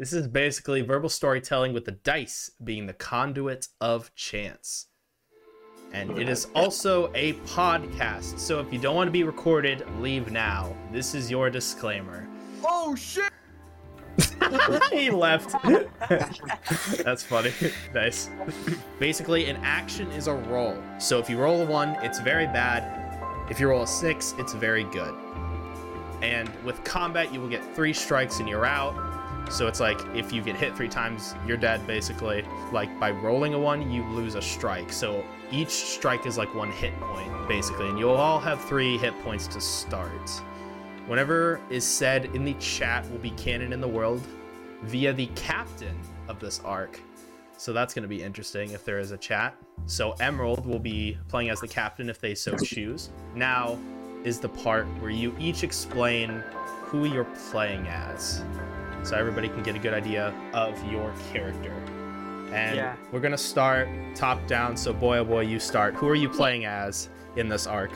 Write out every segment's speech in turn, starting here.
This is basically verbal storytelling with the dice being the conduit of chance. And it is also a podcast. So if you don't want to be recorded, leave now. This is your disclaimer. Oh shit! he left. That's funny. nice. Basically, an action is a roll. So if you roll a one, it's very bad. If you roll a six, it's very good. And with combat, you will get three strikes and you're out. So it's like if you get hit three times, you're dead basically. Like by rolling a one, you lose a strike. So each strike is like one hit point basically, and you'll all have three hit points to start. Whenever is said in the chat will be canon in the world via the captain of this arc. So that's going to be interesting if there is a chat. So Emerald will be playing as the captain if they so choose. Now is the part where you each explain who you're playing as. So everybody can get a good idea of your character. And Yeah. we're going to start top down. So boy oh boy, you start. Who are you playing as in this arc?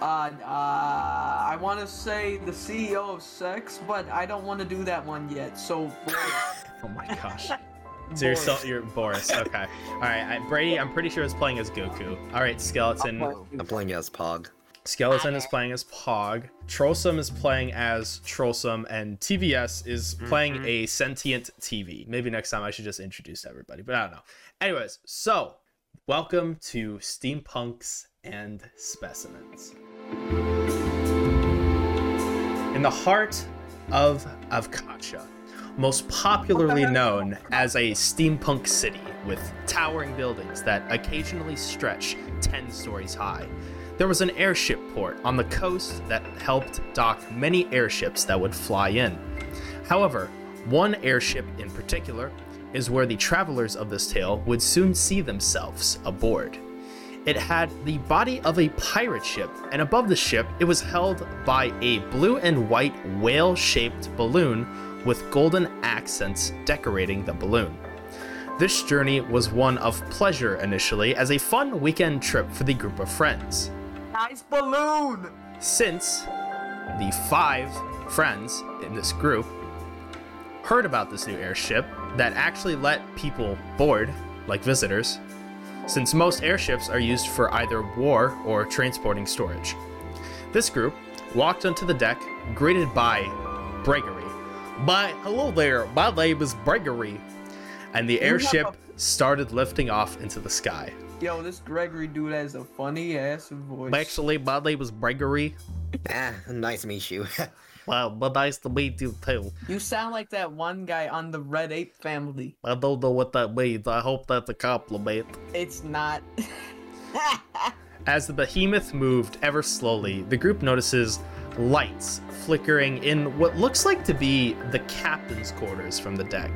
Uh, uh, I want to say the CEO of sex, but I don't want to do that one yet. So, Oh my gosh. So you're, still, you're Boris. Okay. All right. I, Brady, I'm pretty sure is playing as Goku. All right. Skeleton. I'm playing as Pog. Skeleton is playing as Pog. Trollsome is playing as Trollsome, and TVS is playing mm-hmm. a sentient TV. Maybe next time I should just introduce everybody, but I don't know. Anyways, so welcome to Steampunks and Specimens. In the heart of Avkacha, most popularly known as a steampunk city with towering buildings that occasionally stretch 10 stories high. There was an airship port on the coast that helped dock many airships that would fly in. However, one airship in particular is where the travelers of this tale would soon see themselves aboard. It had the body of a pirate ship, and above the ship, it was held by a blue and white whale shaped balloon with golden accents decorating the balloon. This journey was one of pleasure initially, as a fun weekend trip for the group of friends. Nice balloon. Since the five friends in this group heard about this new airship that actually let people board, like visitors, since most airships are used for either war or transporting storage. This group walked onto the deck, greeted by Bregery. By hello there, my name is Bregery. And the airship started lifting off into the sky. Yo, this Gregory dude has a funny ass voice. Actually, my name is Gregory. Ah, nice to meet you. Wow, but nice to meet you too. You sound like that one guy on the Red Ape Family. I don't know what that means. I hope that's a compliment. It's not. As the behemoth moved ever slowly, the group notices lights flickering in what looks like to be the captain's quarters from the deck.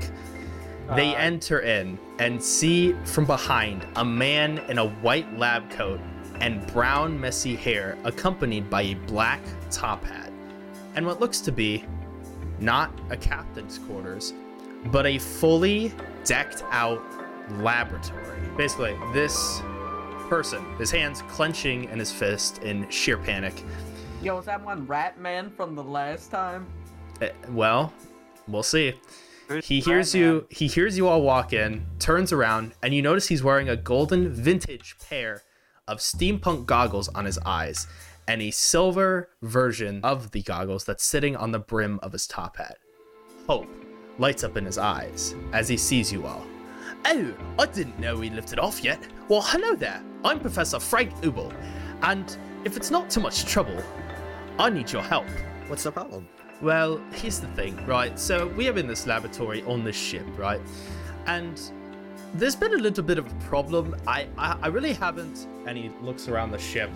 They Uh. enter in and see from behind a man in a white lab coat and brown, messy hair, accompanied by a black top hat, and what looks to be not a captain's quarters, but a fully decked out laboratory. Basically, this person, his hands clenching in his fist in sheer panic. Yo, is that one Rat Man from the last time? Eh, Well, we'll see. He hears you. He hears you all walk in, turns around, and you notice he's wearing a golden vintage pair of steampunk goggles on his eyes, and a silver version of the goggles that's sitting on the brim of his top hat. Hope lights up in his eyes as he sees you all. Oh, I didn't know we lifted off yet. Well, hello there. I'm Professor Frank Ubel, and if it's not too much trouble, I need your help. What's the problem? Well, here's the thing, right? So we are in this laboratory on this ship, right? And there's been a little bit of a problem. I I, I really haven't. And he looks around the ship,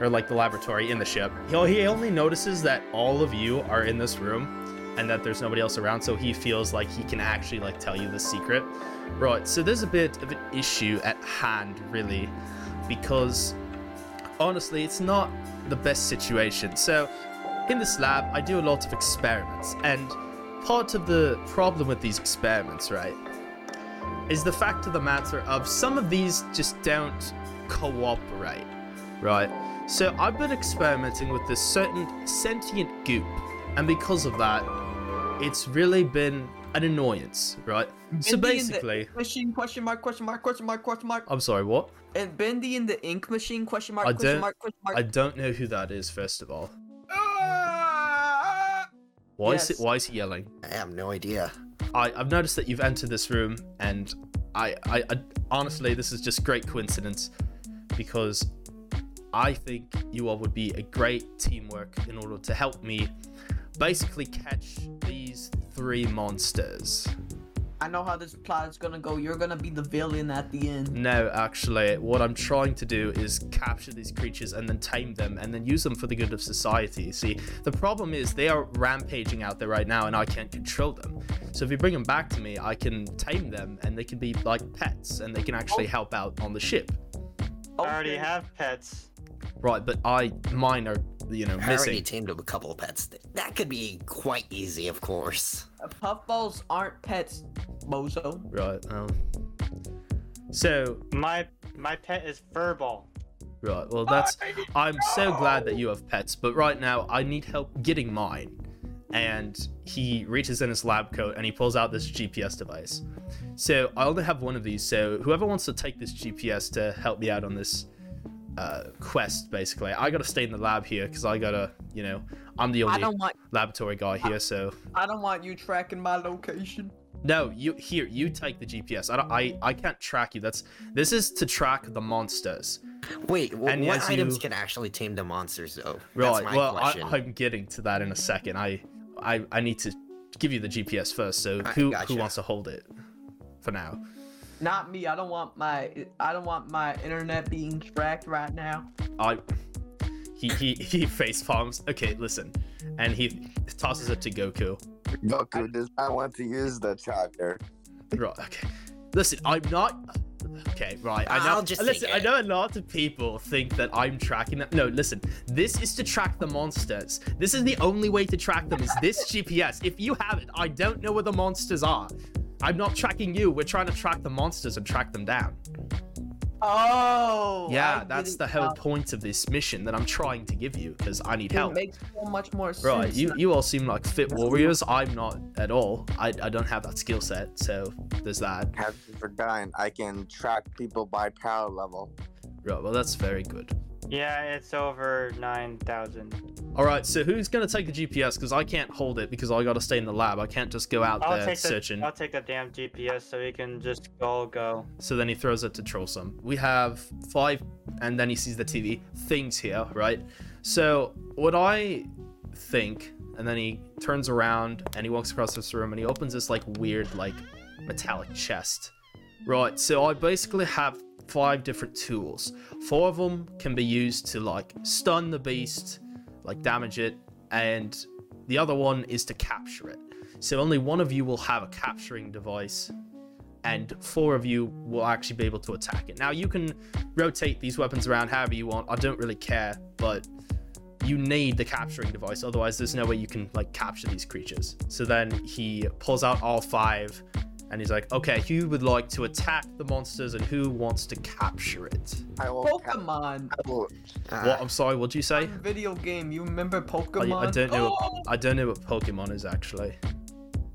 or like the laboratory in the ship. He, he only notices that all of you are in this room, and that there's nobody else around. So he feels like he can actually like tell you the secret, right? So there's a bit of an issue at hand, really, because honestly, it's not the best situation. So, in this lab, I do a lot of experiments, and part of the problem with these experiments, right, is the fact of the matter of some of these just don't cooperate, right? So, I've been experimenting with this certain sentient goop, and because of that, it's really been an annoyance, right? So Bendy the basically, machine question mark question mark question mark question mark I'm sorry, what? and Bendy in the ink machine question mark I question don't- mark question mark. I don't know who that is. First of all, why is it? Why is he yelling? I have no idea. I, I've noticed that you've entered this room, and I, I, I honestly, this is just great coincidence because I think you all would be a great teamwork in order to help me basically catch these three monsters. I know how this plot is gonna go. You're gonna be the villain at the end. No, actually, what I'm trying to do is capture these creatures and then tame them and then use them for the good of society. See, the problem is they are rampaging out there right now and I can't control them. So if you bring them back to me, I can tame them and they can be like pets and they can actually oh. help out on the ship. I already have pets. Right, but I mine are you know I already missing. tamed up a couple of pets. That could be quite easy, of course. Uh, Puffballs aren't pets, Bozo. Right. Um, so My my pet is Furball. right, well that's I'm so glad that you have pets, but right now I need help getting mine. And he reaches in his lab coat and he pulls out this GPS device. So I only have one of these. So whoever wants to take this GPS to help me out on this uh, quest, basically, I gotta stay in the lab here because I gotta, you know, I'm the I only don't want. laboratory guy here. So I don't want you tracking my location. no, you here, you take the GPS. I don't, I, I can't track you. That's this is to track the monsters. Wait, wh- And what items you- can actually tame the monsters, though? Right. That's my well, I, question. I'm getting to that in a second. I, I, I need to give you the GPS first. So I who, who wants to hold it for now? Not me. I don't want my. I don't want my internet being tracked right now. I. He he he face palms. Okay, listen, and he tosses it to Goku. Goku does not want to use the tracker. Right. Okay. Listen, I'm not. Okay, right. I know. I'll just listen, I know a lot of people think that I'm tracking them. No, listen. This is to track the monsters. This is the only way to track them. Is this GPS? If you have it, I don't know where the monsters are. I'm not tracking you. We're trying to track the monsters and track them down. Oh. yeah, I that's the whole now. point of this mission that I'm trying to give you because I need It help. makes so much more sense. Right, you you all seem like fit warriors. I'm not at all. I, I don't have that skill set, so there's that. Have you forgotten? I can track people by power level. Right, well that's very good. Yeah, it's over nine thousand. All right, so who's gonna take the GPS? Because I can't hold it because I gotta stay in the lab. I can't just go out I'll there take the searching. I'll take the damn GPS so we can just all go. So then he throws it to Trollsome. We have five, and then he sees the TV things here, right? So what I think, and then he turns around and he walks across this room and he opens this like weird like metallic chest. Right. So I basically have five different tools. Four of them can be used to like stun the beast, like damage it, and the other one is to capture it. So only one of you will have a capturing device and four of you will actually be able to attack it. Now you can rotate these weapons around however you want. I don't really care, but you need the capturing device. Otherwise, there's no way you can like capture these creatures. So then he pulls out all five, and he's like, "Okay, who would like to attack the monsters, and who wants to capture it?" I will. ca- Pokemon. I will Uh, what? I'm sorry. What'd you say? Video game. You remember Pokemon? I don't know. Oh! I don't know what Pokemon is actually.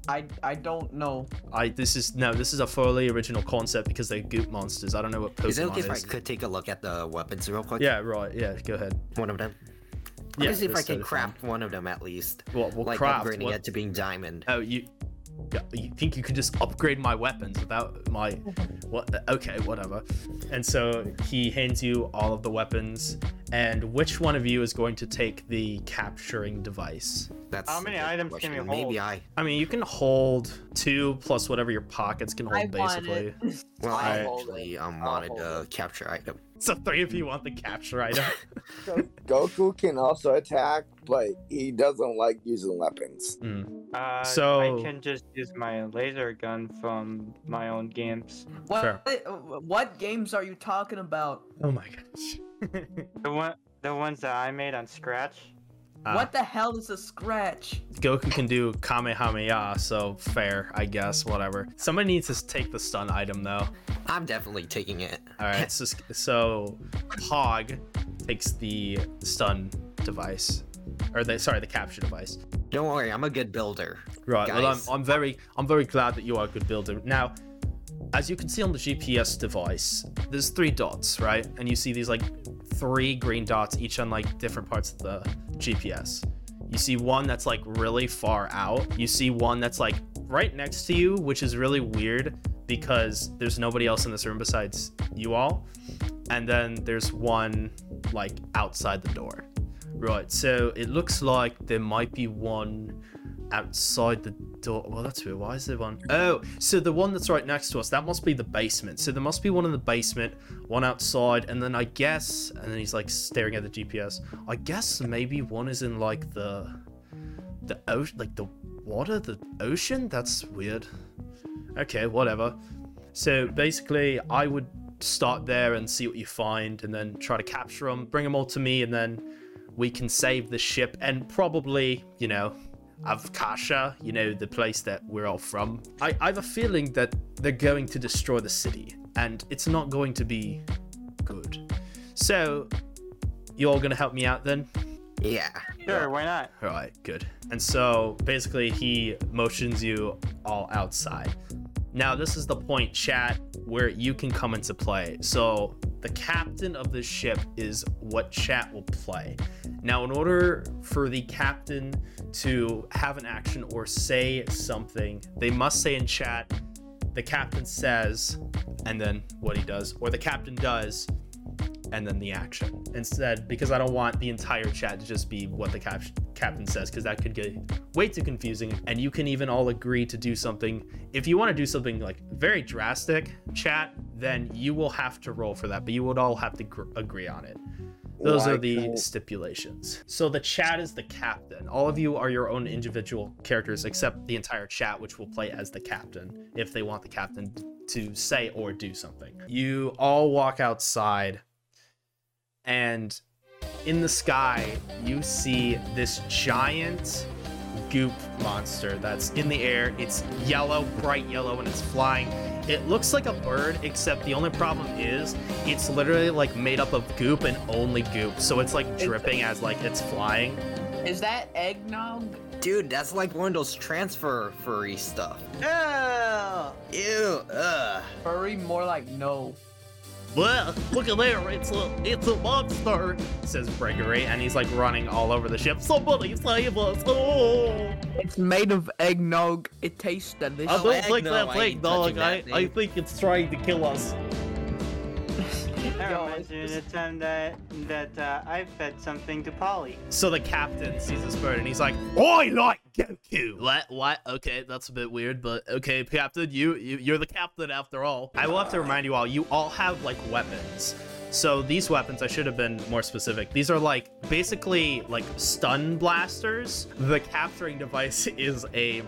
I I don't know. I this is no. This is a fully original concept because they're goop monsters. I don't know what Pokemon is it okay if I could take a look at the weapons real quick? Yeah. Right. Yeah. Go ahead. One of them. Let Yeah, me see if I can totally fine. craft one of them at least. What? What like craft? upgrading What- it to being diamond. Oh, you. Yeah, You think you can just upgrade my weapons without my what? Okay, whatever. And so he hands you all of the weapons, and which one of you is going to take the capturing device? That's How many good items can you we Maybe? I. I mean, you can hold two plus whatever your pockets can hold, I basically. it. Well, I'll I actually um I'll wanted hold to capture item. So three of you want the capture item. Goku can also attack, but he doesn't like using weapons. Hmm. Uh, So- I can just use my laser gun from my own games. What, Fair. what games are you talking about? Oh my gosh. The one, the ones that I made on Scratch. Ah, What the hell is a scratch? Goku can do Kamehameha, so fair, I guess. Whatever. Somebody needs to take the stun item though. I'm definitely taking it. All right, so so Pog takes the stun device. or the sorry, the capture device. Don't worry, I'm a good builder. Right. Well, I'm, I'm very I'm very glad that you are a good builder. Now, as you can see on the GPS device, there's three dots, right? And you see these like three green dots, each on like different parts of the GPS. You see one that's like really far out. You see one that's like right next to you, which is really weird because there's nobody else in this room besides you all. And then there's one like outside the door. Right. So it looks like there might be one outside the door. Well, that's weird. Why is there one? Oh, so the one that's right next to us, that must be the basement. So there must be one in the basement, one outside, and then I guess, and then he's like staring at the GPS. I guess maybe one is in like the, the ocean, like the water, the ocean. That's weird. Okay, whatever. So basically, I would start there and see what you find, and then try to capture them, bring them all to me, and then we can save the ship and probably, you know, Avkasha, you know, the place that we're all from. I, I have a feeling that they're going to destroy the city, and it's not going to be good. So, you're all gonna help me out then? Yeah. Sure, why not? All right, good. And so basically, he motions you all outside. Now, this is the point, chat, where you can come into play. So, the captain of the ship is what chat will play. Now, in order for the captain to have an action or say something, they must say in chat, the captain says, and then what he does, or the captain does, and then the action instead because i don't want the entire chat to just be what the cap- captain says because that could get way too confusing and you can even all agree to do something. If you want to do something like very drastic chat then you will have to roll for that but you would all have to gr- agree on it. Those are the stipulations. So the chat is the captain. All of you are your own individual characters except the entire chat which will play as the captain if they want the captain to say or do something. You all walk outside and in the sky you see this giant goop monster that's in the air it's yellow bright yellow and it's flying it looks like a bird except the only problem is it's literally like made up of goop and only goop so it's like dripping as like it's flying Is that eggnog? Dude, that's like one of those transfer furry stuff. Ew, ugh. Furry, more like no. Well look at there it's a it's a monster says gregory and he's like running all over the ship somebody save us oh It's made of eggnog. It tastes delicious. I Oh, don't heck like no, that I dog. I, I think it's trying to kill us. That Yo, reminds me of the time that that uh, I fed something to Polly. So the captain sees this bird and he's like, "I like Goku." What? What? Okay, that's a bit weird, but okay, Captain, you, you you're the captain after all. I will have to remind you all, you all have like weapons. So these weapons, I should have been more specific. These are like basically like stun blasters. The capturing device is a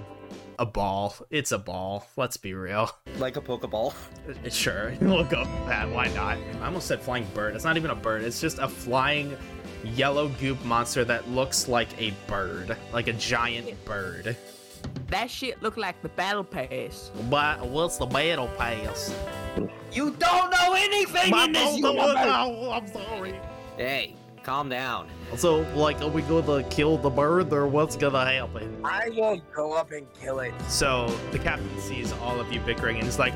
a ball. It's a ball. Let's be real. Like a Pokeball. Sure, we'll go with that. Why not? I almost said flying bird. It's not even a bird. It's just a flying yellow goop monster that looks like a bird, like a giant bird. That shit look like the battle pass. But what's the battle pass? You don't know anything My in this phone don't universe. know. I'm sorry. Hey, calm down. So, like, are we going to kill the bird, or what's gonna happen? I will go up and kill it. So the captain sees all of you bickering and is like,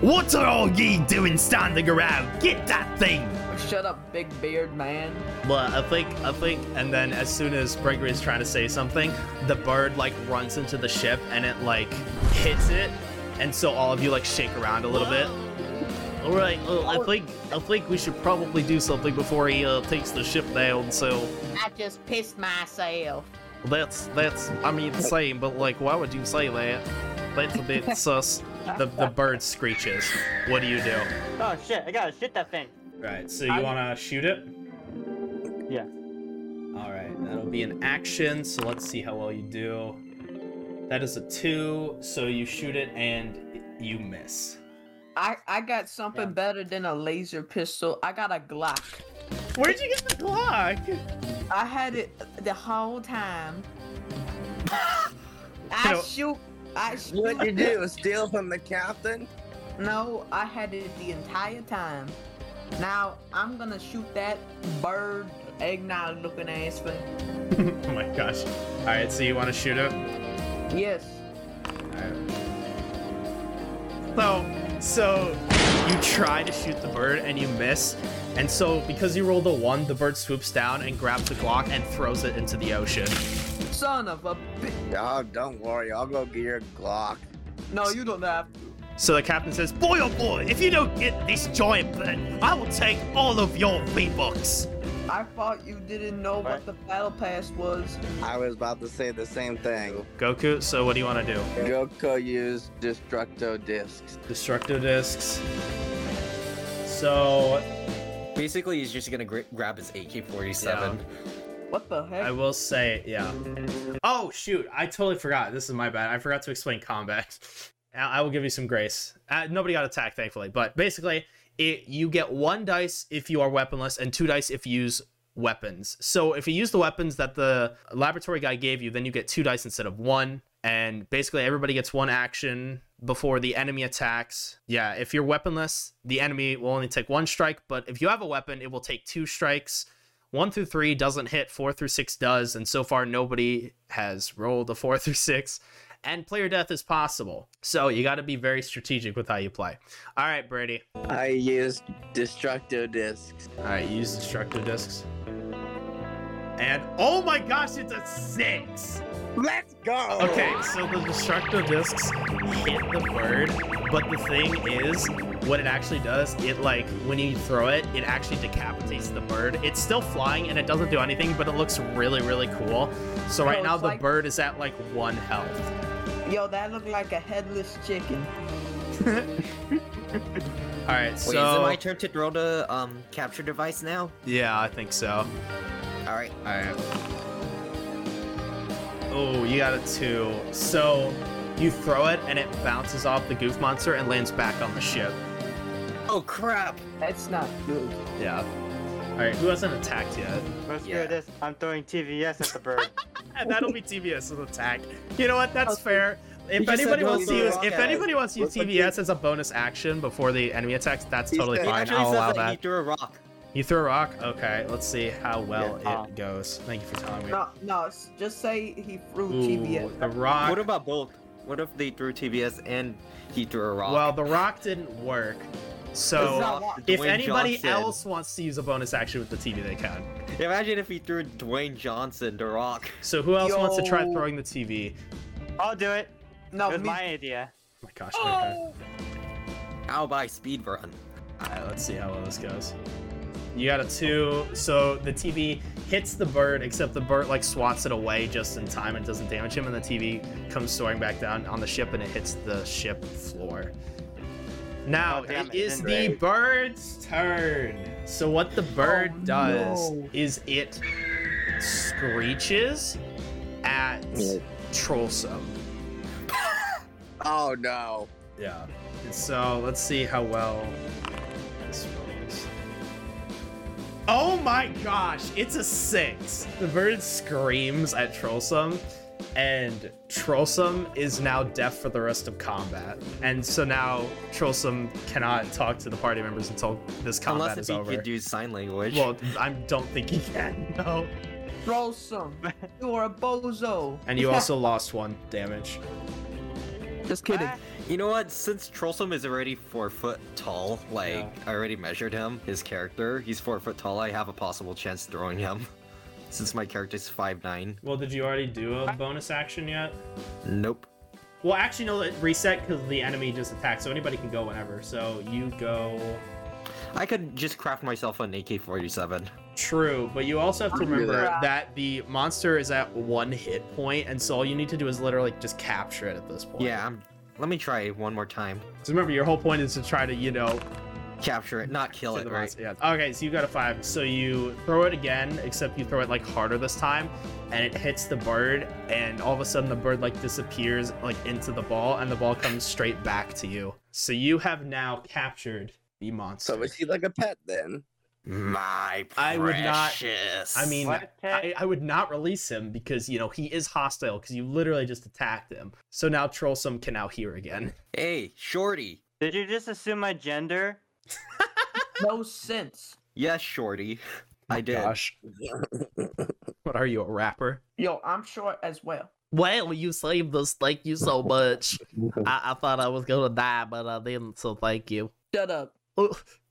"What are all ye doing standing around? Get that thing!" Shut up, big beard man. But I think, I think, and then as soon as Gregory is trying to say something, the bird like runs into the ship and it like hits it, and so all of you like shake around a little bit. All right, well, I think, I think we should probably do something before he uh, takes the ship down. So I just pissed myself. that's that's, I mean, same, but like, why would you say that? That's a bit sus. The the bird screeches. What do you do? Oh shit! I gotta shit that thing. Right, so you I- wanna shoot it? Yeah. Alright, that'll be an action, so let's see how well you do. That is a two, so you shoot it and you miss. I I got something Yeah. better than a laser pistol. I got a Glock. Where'd you get the Glock? I had it the whole time. I No. shoot. I shoot. What'd you do? Steal from the captain? No, I had it the entire time. Now I'm gonna shoot that bird eggnog looking ass thing. oh my gosh. All right, so you want to shoot it? Yes. So, so you try to shoot the bird and you miss, and so because you rolled a one, the bird swoops down and grabs the Glock and throws it into the ocean. Son of a bi- Oh, don't worry. I'll go get your Glock. No, you don't have to. So the captain says, "Boy, oh boy, if you don't get this giant bird, I will take all of your V-bucks." I thought you didn't know what What? the battle pass was. I was about to say the same thing. Goku, so what do you want to do? Goku used Destructo Discs. Destructo discs. So Basically, he's just gonna gr- grab his AK-47. What the heck? I will say, yeah. Oh shoot, I totally forgot. This is my bad. I forgot to explain combat. I I will give you some grace. Uh, nobody got attacked, thankfully. But basically, it you get one dice if you are weaponless, and two dice if you use weapons. So if you use the weapons that the laboratory guy gave you, then you get two dice instead of one. And basically, everybody gets one action before the enemy attacks. Yeah, if you're weaponless, the enemy will only take one strike. But if you have a weapon, it will take two strikes. One through three doesn't hit, four through six does, and so far nobody has rolled a four through six. And player death is possible. So you got to be very strategic with how you play. All right, Brady. I use Destructo Discs. All right, use destructive discs. And oh my gosh, it's a six. Let's go! Okay, so the destructive discs hit the bird, but the thing is, what it actually does, it like when you throw it, it actually decapitates the bird. It's still flying and it doesn't do anything, but it looks really, really cool. So right now the like- bird is at like one health. Yo, that looked like a headless chicken. All right, Wait, so is it my turn to throw the um capture device now? yeah, I think so. All right. All right. Oh, you got a two. So you throw it and it bounces off the goop monster and lands back on the ship. Oh crap! That's not good. Yeah. All right, who hasn't attacked yet? Let's Yeah. do this. I'm throwing TVS at the bird. And that'll be TVS as attack. You know what? That's Okay. fair. If anybody said wants to use, rock if anybody wants to use Look like as a bonus action before the enemy attacks, that's He totally said- fine. actually I'll allow that, he threw a rock. You threw a rock? Okay, let's see how well Yeah, Tom. it goes. Thank you for telling me. No, no, just say he threw Ooh, TVS. the rock. What about both? What if they threw TVS and he threw a rock? Well, the rock didn't work. It's So if Dwayne anybody Johnson. else wants to use a bonus action with the TV, they can. Imagine if he threw Dwayne Johnson the rock. So who else wants to try throwing the TV? I'll do it. No, it was me. my idea. Oh my gosh. Okay. Oh! I'll buy speed run. Alright, let's see how well this goes. You got a two, so the TV hits the bird, except the bird like swats it away just in time and doesn't damage him, and the TV comes soaring back down on the ship and it hits the ship floor. Now Oh, it it, is the break. bird's turn. So what the bird Oh, does no. is it screeches at Yeah. Trollsome. Oh no. Yeah. So let's see how well this rolls. Oh my gosh, it's a six. The bird screams at Trollsome, and Trollsome is now deaf for the rest of combat. And so now Trollsome cannot talk to the party members until this combat Unless over. is he could use sign language. Well, I don't think he can. No. Throw. You are a bozo. And you also lost one damage. Just kidding. Ah, You know what? Since Trollsome is already four foot tall, like Yeah. I already measured him, his character, he's four foot tall. I have a possible chance throwing him. Since my character's five nine. Well, did you already do a bonus action yet? Nope. Well, actually, no, it reset because the enemy just attacked, so anybody can go whenever. So you go. I could just craft myself an AK-47. True, but you also have to remember that. that the monster is at one hit point, and so all you need to do is literally just capture it at this point. Yeah, I'm, let me try one more time. So remember, your whole point is to try to, you know, Capture it, not kill it, right? Yeah. Okay, so you got a five. So you throw it again, except you throw it like harder this time, and it hits the bird, and all of a sudden the bird like disappears like into the ball, and the ball comes straight back to you. So you have now captured the monster. So is he like a pet then? My I would not- precious. I mean, I, I would not release him because you know he is hostile because you literally just attacked him. So now Trollsome can now hear again. hey, Shorty. Did you just assume my gender? No sense. Yes, Shorty. I did. Gosh. What are you, a rapper? Yo, I'm short as well. Well, you saved us. Thank you so much. I, I thought I was gonna die, but I didn't, so thank you. Shut up.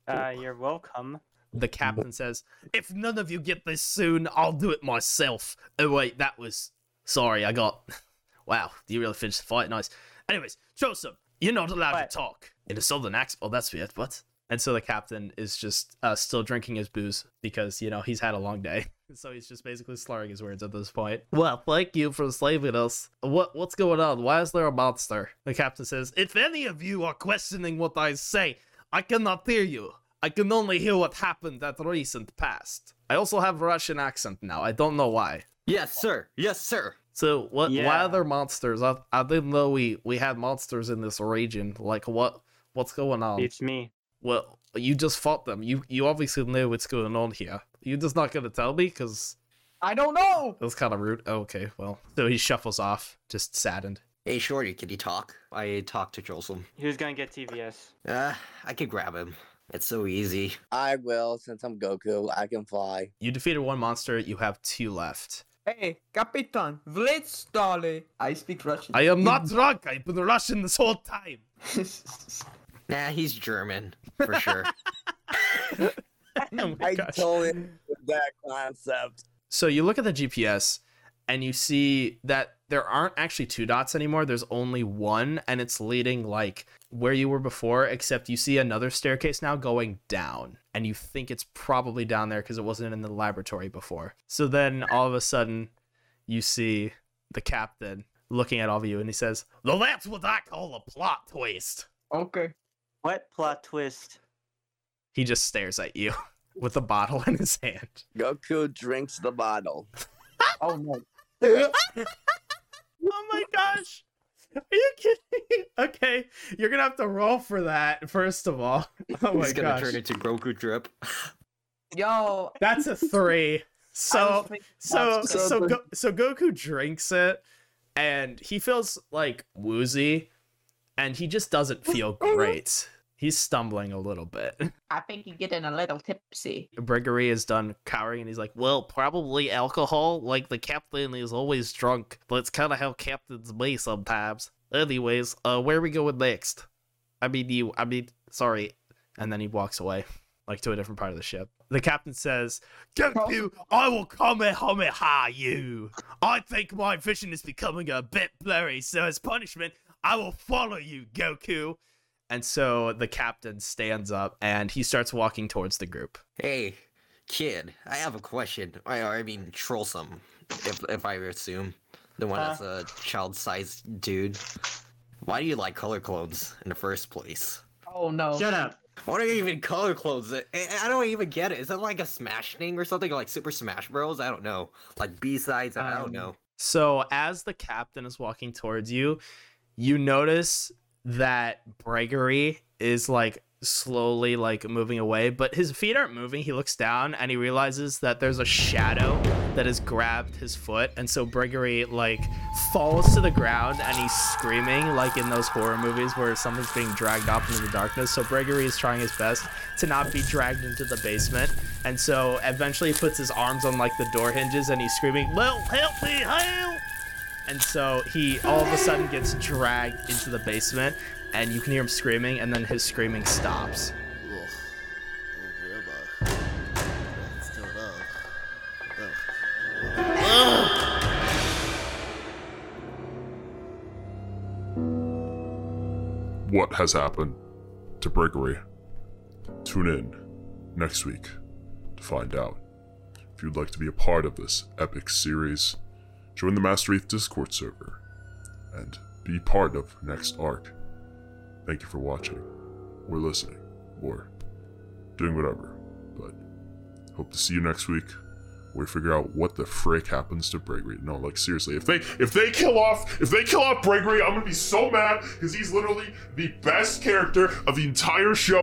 Uh, you're welcome. The captain says, If none of you get this soon, I'll do it myself. Oh, wait, that was. Sorry, I got. Wow, you really finished the fight. Nice. Anyways, Joseph, you're not allowed What? to talk in a southern accent. Oh, that's weird. What? And so the captain is just uh, still drinking his booze because, you know, he's had a long day. So he's just basically slurring his words at this point. Well, thank you for saving us. What what's going on? Why is there a monster? The captain says, If any of you are questioning what I say, I cannot hear you. I can only hear what happened at recent past. I also have Russian accent now. I don't know why. Yes, sir. Yes, sir. So what? Why are there monsters? I, I didn't know we we had monsters in this region. Like what? What's going on? It's me. Well, you just fought them. You you obviously know what's going on here. You're just not gonna tell me because I don't know. it was kind of rude. Oh, okay, well, so he shuffles off, just saddened. Hey, Shorty, can you talk? I talked to Jolson. Who's gonna get TVS? Uh, I could grab him. It's so easy. I will, since I'm Goku. I can fly. You defeated one monster. You have two left. Hey, Kapitan, Vlitstale. I speak Russian. I am not drunk. I've been Russian this whole time. Nah, he's German for sure. Oh I gosh. totally that concept. So you look at the GPS and you see that there aren't actually two dots anymore. There's only one, and it's leading like where you were before, except you see another staircase now going down. And you think it's probably down there because it wasn't in the laboratory before. So then all of a sudden, you see the captain looking at all of you and he says, Well, that's what I call a plot twist. okay. What plot twist? He just stares at you with a bottle in his hand. Goku drinks the bottle. Oh no. Oh my gosh. Are you kidding? Okay, you're gonna have to roll for that first of all. Oh my he's gonna gosh, turn into Goku drip. Yo. that's a three. So so So so Go- so Goku drinks it, and he feels like woozy, and he just doesn't feel great. He's stumbling a little bit. I think you're getting a little tipsy. Gregory is done cowering, and he's like, "Well, probably alcohol. Like the captain is always drunk, That's kind of how captains be sometimes." Anyways, uh, where are we going next? I mean, you. I mean, sorry. And then he walks away, like to a different part of the ship. The captain says, "Goku, I will kamehameha you. I think my vision is becoming a bit blurry, so as punishment, I will follow you, Goku." And so the captain stands up and he starts walking towards the group. Hey, kid, I have a question. I, I mean, Trollsome, if if I assume the one that's a child-sized dude. Why do you like color clones in the first place? Oh no. Shut up. What are you even color clones? I, I don't even get it. Is it like a Smash thing or something like Super Smash Bros? I don't know. Like B sides? I don't Um, know. So as the captain is walking towards you, you notice that Gregory is like slowly like moving away, but his feet aren't moving. He looks down and he realizes that there's a shadow that has grabbed his foot, and so Gregory like falls to the ground and he's screaming like in those horror movies where something's being dragged off into the darkness. So Gregory is trying his best to not be dragged into the basement, and so eventually he puts his arms on like the door hinges and he's screaming, "Well, help me, help!" And so he all of a sudden gets dragged into the basement, and you can hear him screaming, and then his screaming stops. what has happened to Breakery. Tune in next week to find out. If you'd like to be a part of this epic series, join the Master ETH Discord server and be part of next arc. Thank you for watching, or listening, or doing whatever. But hope to see you next week. We figure out what the frick happens to Breakery. No, like seriously, if they if they kill off if they kill off Breakery, I'm gonna be so mad because he's literally the best character of the entire show.